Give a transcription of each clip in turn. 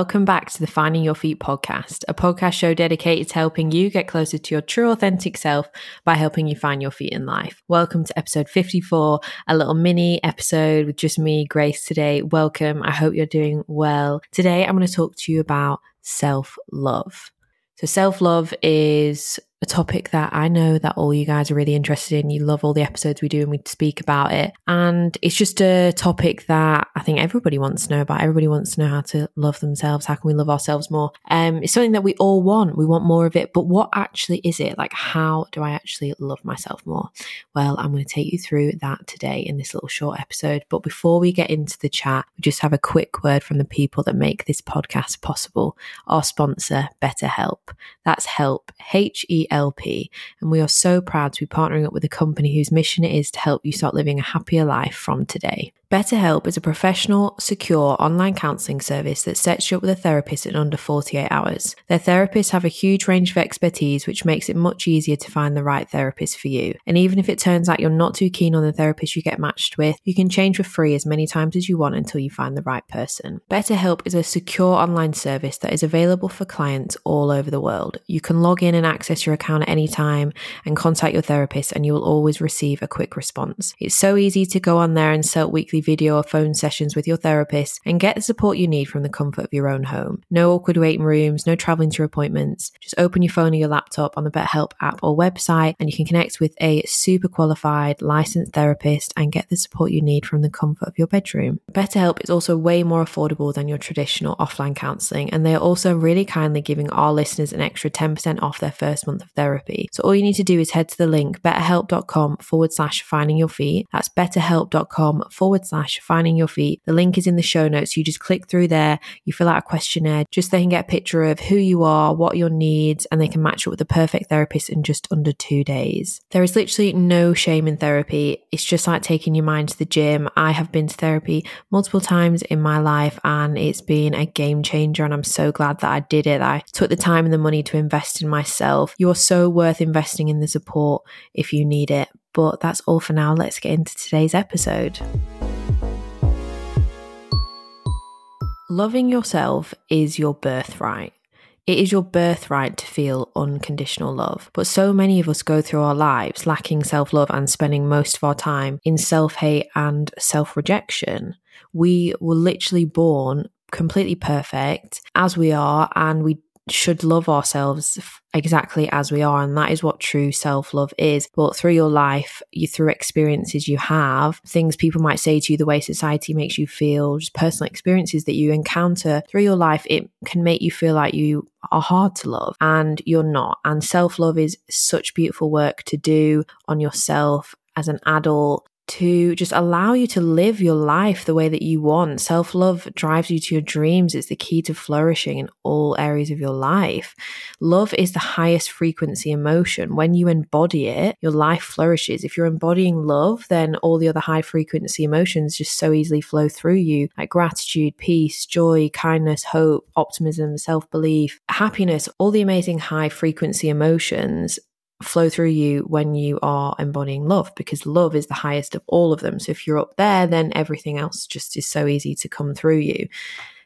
Welcome back to the Finding Your Feet podcast, a podcast show dedicated to helping you get closer to your true, authentic self by helping you find your feet in life. Welcome to episode 54, a little mini episode with just me, Grace, today. Welcome. I hope you're doing well. Today, I'm going to talk to you about self love. So, self love is a topic that I know that all you guys are really interested in. You love all the episodes we do and we speak about it. And it's just a topic that I think everybody wants to know about. Everybody wants to know how to love themselves. How can we love ourselves more? Um, it's something that we all want. We want more of it. But what actually is it? Like, how do I actually love myself more? Well, I'm going to take you through that today in this little short episode. But before we get into the chat, we just have a quick word from the people that make this podcast possible. Our sponsor, BetterHelp. That's help, H E LP, and we are so proud to be partnering up with a company whose mission it is to help you start living a happier life from today. BetterHelp is a professional, secure online counseling service that sets you up with a therapist in under 48 hours. Their therapists have a huge range of expertise, which makes it much easier to find the right therapist for you. And even if it turns out you're not too keen on the therapist you get matched with, you can change for free as many times as you want until you find the right person. BetterHelp is a secure online service that is available for clients all over the world. You can log in and access your account at any time and contact your therapist, and you will always receive a quick response. It's so easy to go on there and set up weekly video or phone sessions with your therapist and get the support you need from the comfort of your own home. No awkward waiting rooms, no traveling to appointments. Just open your phone or your laptop on the BetterHelp app or website and you can connect with a super qualified licensed therapist and get the support you need from the comfort of your bedroom. BetterHelp is also way more affordable than your traditional offline counseling and they are also really kindly giving our listeners an extra 10% off their first month of therapy. So all you need to do is head to the link betterhelp.com forward slash finding your feet. That's betterhelp.com forward slash finding your feet. The link is in the show notes. You just click through there, you fill out a questionnaire, just they can get a picture of who you are, what your needs, and they can match it with the perfect therapist in just under two days. There is literally no shame in therapy. It's just like taking your mind to the gym. I have been to therapy multiple times in my life and it's been a game changer. And I'm so glad that I did it. I took the time and the money to invest in myself. You are so worth investing in the support if you need it. But that's all for now. Let's get into today's episode. Loving yourself is your birthright. It is your birthright to feel unconditional love. But so many of us go through our lives lacking self love and spending most of our time in self hate and self rejection. We were literally born completely perfect as we are, and we should love ourselves exactly as we are. And that is what true self love is. But through your life, you through experiences you have, things people might say to you, the way society makes you feel, just personal experiences that you encounter through your life, it can make you feel like you are hard to love and you're not. And self love is such beautiful work to do on yourself as an adult to just allow you to live your life the way that you want. Self love drives you to your dreams. It's the key to flourishing in all areas of your life. Love is the highest frequency emotion. When you embody it, your life flourishes. If you're embodying love, then all the other high frequency emotions just so easily flow through you, like gratitude, peace, joy, kindness, hope, optimism, self belief, happiness, all the amazing high frequency emotions flow through you when you are embodying love because love is the highest of all of them. So if you're up there, then everything else just is so easy to come through you.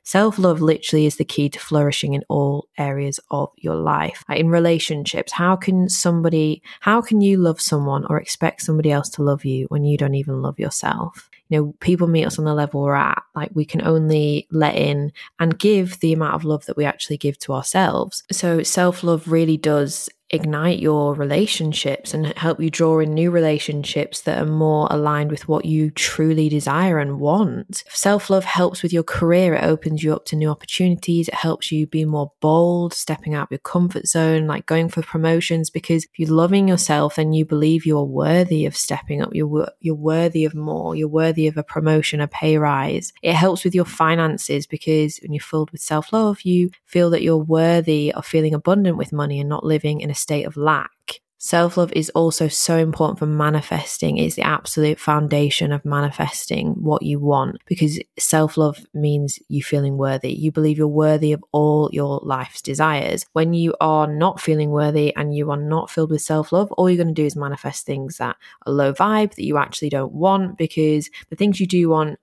Self love literally is the key to flourishing in all areas of your life. In relationships, how can somebody, how can you love someone or expect somebody else to love you when you don't even love yourself? You know, people meet us on the level we're at. Like we can only let in and give the amount of love that we actually give to ourselves. So self love really does ignite your relationships and help you draw in new relationships that are more aligned with what you truly desire and want. Self love helps with your career. It opens you up to new opportunities. It helps you be more bold, stepping out of your comfort zone, like going for promotions. Because if you're loving yourself and you believe you're worthy of stepping up, you're, you're worthy of more, you're worthy of a promotion, a pay rise. It helps with your finances because when you're filled with self love, you feel that you're worthy of feeling abundant with money and not living in a state of lack. Self love is also so important for manifesting. It's the absolute foundation of manifesting what you want because self love means you feeling worthy. You believe you're worthy of all your life's desires. When you are not feeling worthy and you are not filled with self love, all you're going to do is manifest things that are low vibe that you actually don't want because the things you do want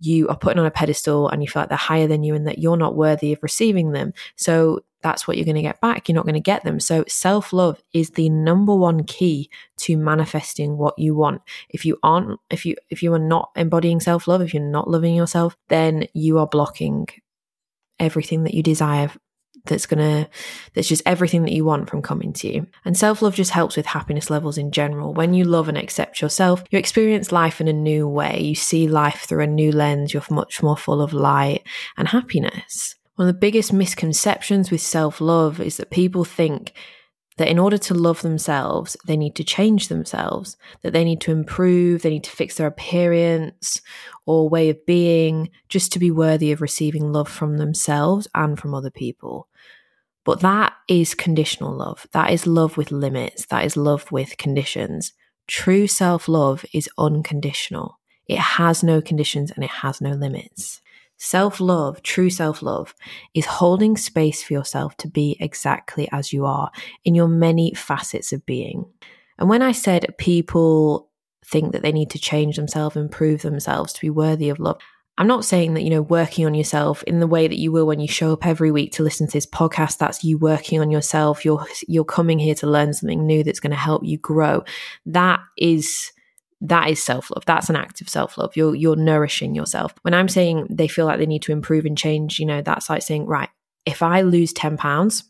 you are putting on a pedestal and you feel like they're higher than you and that you're not worthy of receiving them. So that's what you're going to get back. You're not going to get them. So self love is the number one key to manifesting what you want. If you aren't, if you, if you are not embodying self love, if you're not loving yourself, then you are blocking everything that you desire that's gonna that's just everything that you want from coming to you and self-love just helps with happiness levels in general when you love and accept yourself you experience life in a new way you see life through a new lens you're much more full of light and happiness one of the biggest misconceptions with self love is that people think that in order to love themselves, they need to change themselves, that they need to improve, they need to fix their appearance or way of being just to be worthy of receiving love from themselves and from other people. But that is conditional love. That is love with limits. That is love with conditions. True self love is unconditional. It has no conditions and it has no limits. Self love, true self love, is holding space for yourself to be exactly as you are in your many facets of being. And when I said people think that they need to change themselves, improve themselves to be worthy of love, I'm not saying that, you know, working on yourself in the way that you will when you show up every week to listen to this podcast, that's you working on yourself. You're, you're coming here to learn something new that's going to help you grow. That is that is self-love. That's an act of self-love. You're you're nourishing yourself. When i'm saying they feel like they need to improve and change you know that's like saying right if i lose 10 pounds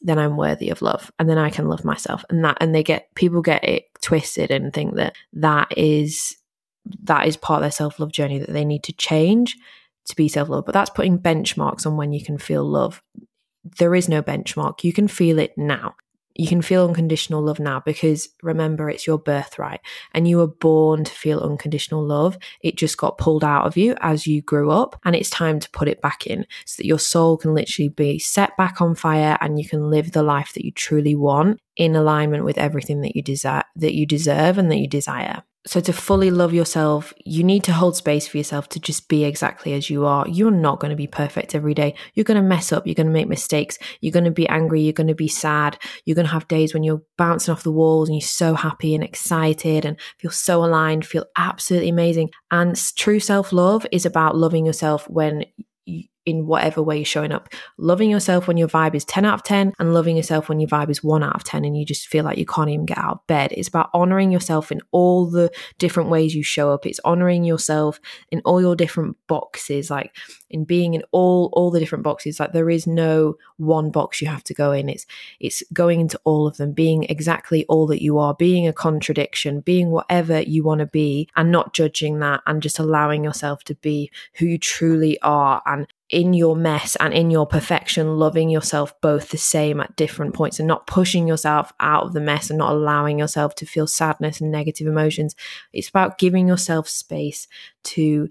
then i'm worthy of love and then i can love myself. And that and they get people get it twisted and think that that is that is part of their self-love journey that they need to change to be self-love. But that's putting benchmarks on when you can feel love. There is no benchmark. You can feel it now you can feel unconditional love now because remember, it's your birthright and you were born to feel unconditional love. It just got pulled out of you as you grew up, and it's time to put it back in so that your soul can literally be set back on fire and you can live the life that you truly want in alignment with everything that you desire that you deserve and that you desire. So, to fully love yourself, you need to hold space for yourself to just be exactly as you are. You're not going to be perfect every day. You're going to mess up. You're going to make mistakes. You're going to be angry. You're going to be sad. You're going to have days when you're bouncing off the walls and you're so happy and excited and feel so aligned, feel absolutely amazing. And true self love is about loving yourself when in whatever way you're showing up. Loving yourself when your vibe is 10 out of 10 and loving yourself when your vibe is 1 out of 10 and you just feel like you can't even get out of bed. It's about honoring yourself in all the different ways you show up. It's honoring yourself in all your different boxes, like in being in all all the different boxes. Like there is no one box you have to go in. It's it's going into all of them, being exactly all that you are, being a contradiction, being whatever you want to be and not judging that and just allowing yourself to be who you truly are and in your mess and in your perfection, loving yourself both the same at different points and not pushing yourself out of the mess and not allowing yourself to feel sadness and negative emotions. It's about giving yourself space to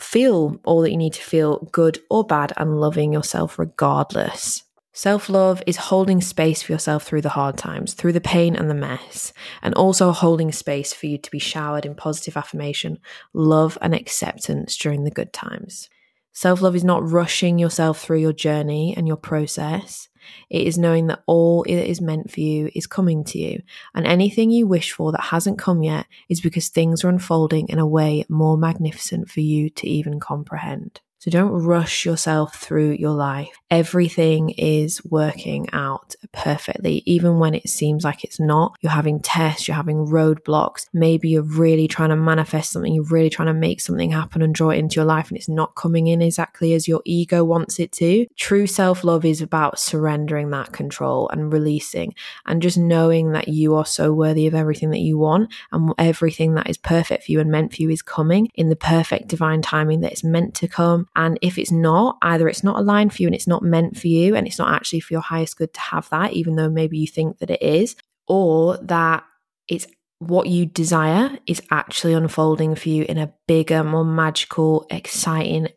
feel all that you need to feel, good or bad, and loving yourself regardless. Self love is holding space for yourself through the hard times, through the pain and the mess, and also holding space for you to be showered in positive affirmation, love, and acceptance during the good times. Self love is not rushing yourself through your journey and your process. It is knowing that all that is meant for you is coming to you. And anything you wish for that hasn't come yet is because things are unfolding in a way more magnificent for you to even comprehend. So don't rush yourself through your life. Everything is working out perfectly, even when it seems like it's not. You're having tests, you're having roadblocks. Maybe you're really trying to manifest something, you're really trying to make something happen and draw it into your life, and it's not coming in exactly as your ego wants it to. True self love is about surrendering that control and releasing and just knowing that you are so worthy of everything that you want and everything that is perfect for you and meant for you is coming in the perfect divine timing that it's meant to come and if it's not, either it's not aligned for you and it's not meant for you and it's not actually for your highest good to have that, even though maybe you think that it is, or that it's what you desire is actually unfolding for you in a bigger, more magical, exciting,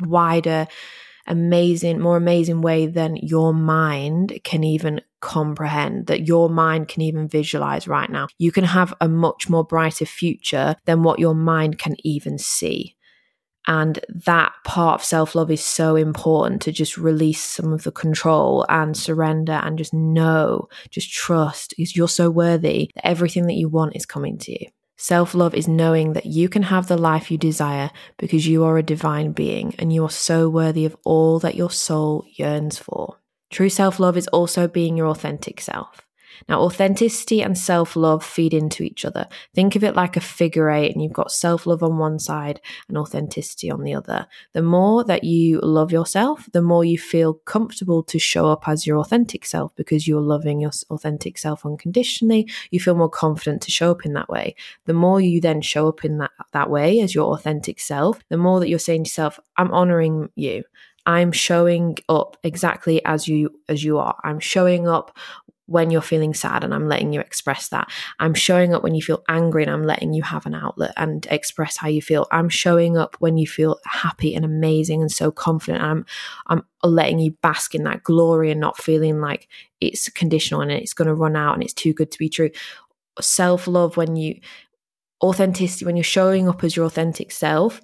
wider, amazing, more amazing way than your mind can even comprehend, that your mind can even visualize right now. You can have a much more brighter future than what your mind can even see. And that part of self love is so important to just release some of the control and surrender and just know, just trust, because you're so worthy that everything that you want is coming to you. Self love is knowing that you can have the life you desire because you are a divine being and you are so worthy of all that your soul yearns for. True self love is also being your authentic self. Now, authenticity and self love feed into each other. Think of it like a figure eight, and you've got self love on one side and authenticity on the other. The more that you love yourself, the more you feel comfortable to show up as your authentic self because you're loving your authentic self unconditionally. You feel more confident to show up in that way. The more you then show up in that, that way as your authentic self, the more that you're saying to yourself, I'm honoring you. I'm showing up exactly as you as you are. I'm showing up when you're feeling sad and I'm letting you express that. I'm showing up when you feel angry and I'm letting you have an outlet and express how you feel. I'm showing up when you feel happy and amazing and so confident. And I'm I'm letting you bask in that glory and not feeling like it's conditional and it's going to run out and it's too good to be true. Self-love when you authenticity when you're showing up as your authentic self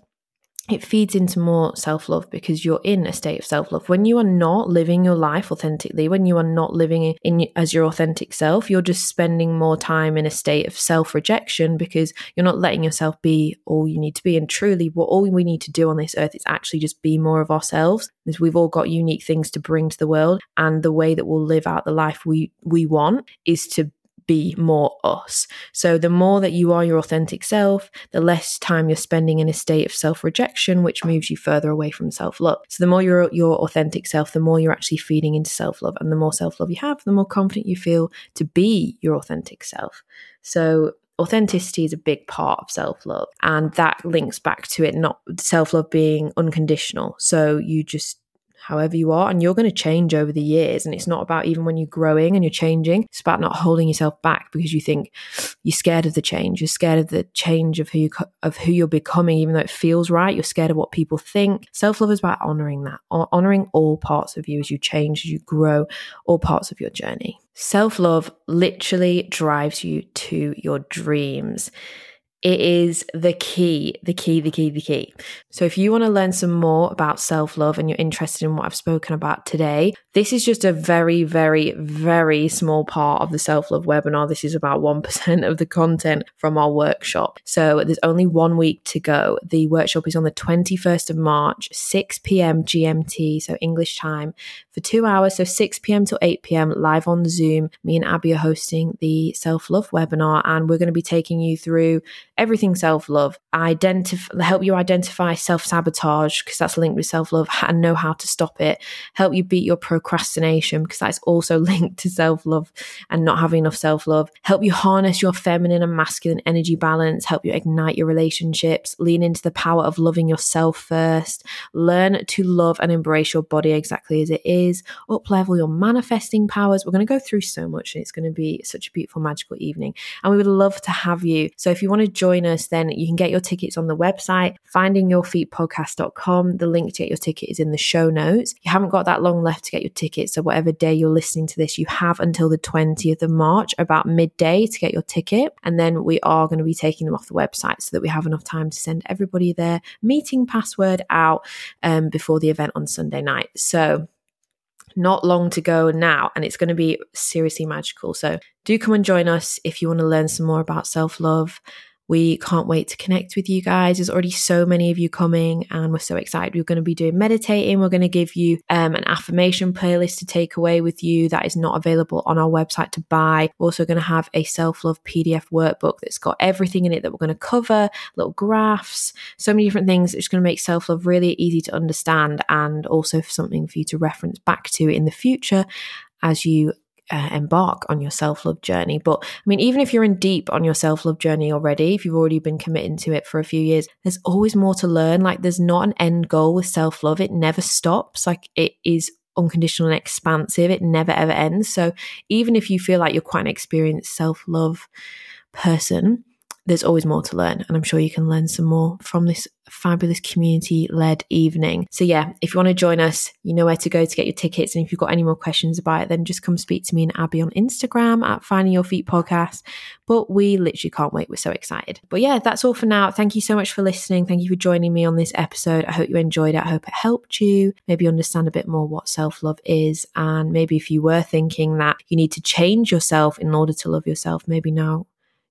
it feeds into more self love because you're in a state of self love. When you are not living your life authentically, when you are not living in as your authentic self, you're just spending more time in a state of self rejection because you're not letting yourself be all you need to be. And truly, what all we need to do on this earth is actually just be more of ourselves. Because we've all got unique things to bring to the world, and the way that we'll live out the life we we want is to be more us. So the more that you are your authentic self, the less time you're spending in a state of self-rejection, which moves you further away from self-love. So the more you're your authentic self, the more you're actually feeding into self-love. And the more self-love you have, the more confident you feel to be your authentic self. So authenticity is a big part of self love. And that links back to it not self love being unconditional. So you just however you are, and you're going to change over the years. And it's not about even when you're growing and you're changing, it's about not holding yourself back because you think you're scared of the change. You're scared of the change of who you of who you're becoming, even though it feels right. You're scared of what people think. Self love is about honoring that, honoring all parts of you as you change, as you grow, all parts of your journey. Self love literally drives you to your dreams. It is the key, the key, the key, the key. So, if you want to learn some more about self love and you're interested in what I've spoken about today, this is just a very, very, very small part of the self love webinar. This is about 1% of the content from our workshop. So, there's only one week to go. The workshop is on the 21st of March, 6 p.m. GMT, so English time, for two hours. So, 6 p.m. till 8 p.m. live on Zoom. Me and Abby are hosting the self love webinar, and we're going to be taking you through everything self love, identify, help you identify self sabotage because that's linked with self love and know how to stop it, help you beat your procrastination because that's also linked to self love and not having enough self love, help you harness your feminine and masculine energy balance, help you ignite your relationships, lean into the power of loving yourself first, learn to love and embrace your body exactly as it is, up level your manifesting powers. We're going to go through so much and it's going to be such a beautiful, magical evening. And we would love to have you. So if you want to join join us, then you can get your tickets on the website, findingyourfeetpodcast.com. The link to get your ticket is in the show notes. You haven't got that long left to get your tickets. So, whatever day you're listening to this, you have until the 20th of March, about midday, to get your ticket. And then we are going to be taking them off the website so that we have enough time to send everybody their meeting password out um, before the event on Sunday night. So, not long to go now, and it's going to be seriously magical. So, do come and join us if you want to learn some more about self love we can't wait to connect with you guys. There's already so many of you coming, and we're so excited. We're going to be doing meditating. We're going to give you um, an affirmation playlist to take away with you that is not available on our website to buy. We're also going to have a self love PDF workbook that's got everything in it that we're going to cover, little graphs, so many different things It's going to make self love really easy to understand and also something for you to reference back to in the future as you uh, embark on your self love journey. But I mean, even if you're in deep on your self love journey already, if you've already been committing to it for a few years, there's always more to learn. Like, there's not an end goal with self love, it never stops. Like, it is unconditional and expansive, it never ever ends. So, even if you feel like you're quite an experienced self love person, there's always more to learn. And I'm sure you can learn some more from this fabulous community led evening. So, yeah, if you want to join us, you know where to go to get your tickets. And if you've got any more questions about it, then just come speak to me and Abby on Instagram at Finding Your Feet Podcast. But we literally can't wait. We're so excited. But yeah, that's all for now. Thank you so much for listening. Thank you for joining me on this episode. I hope you enjoyed it. I hope it helped you maybe understand a bit more what self love is. And maybe if you were thinking that you need to change yourself in order to love yourself, maybe now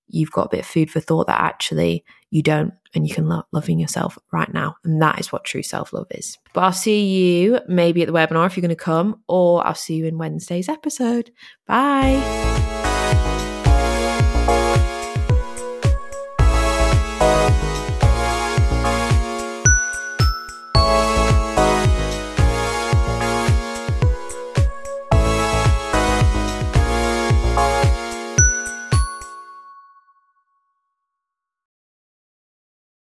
you've got a bit of food for thought that actually you don't and you can love loving yourself right now. And that is what true self love is. But I'll see you maybe at the webinar if you're going to come, or I'll see you in Wednesday's episode. Bye.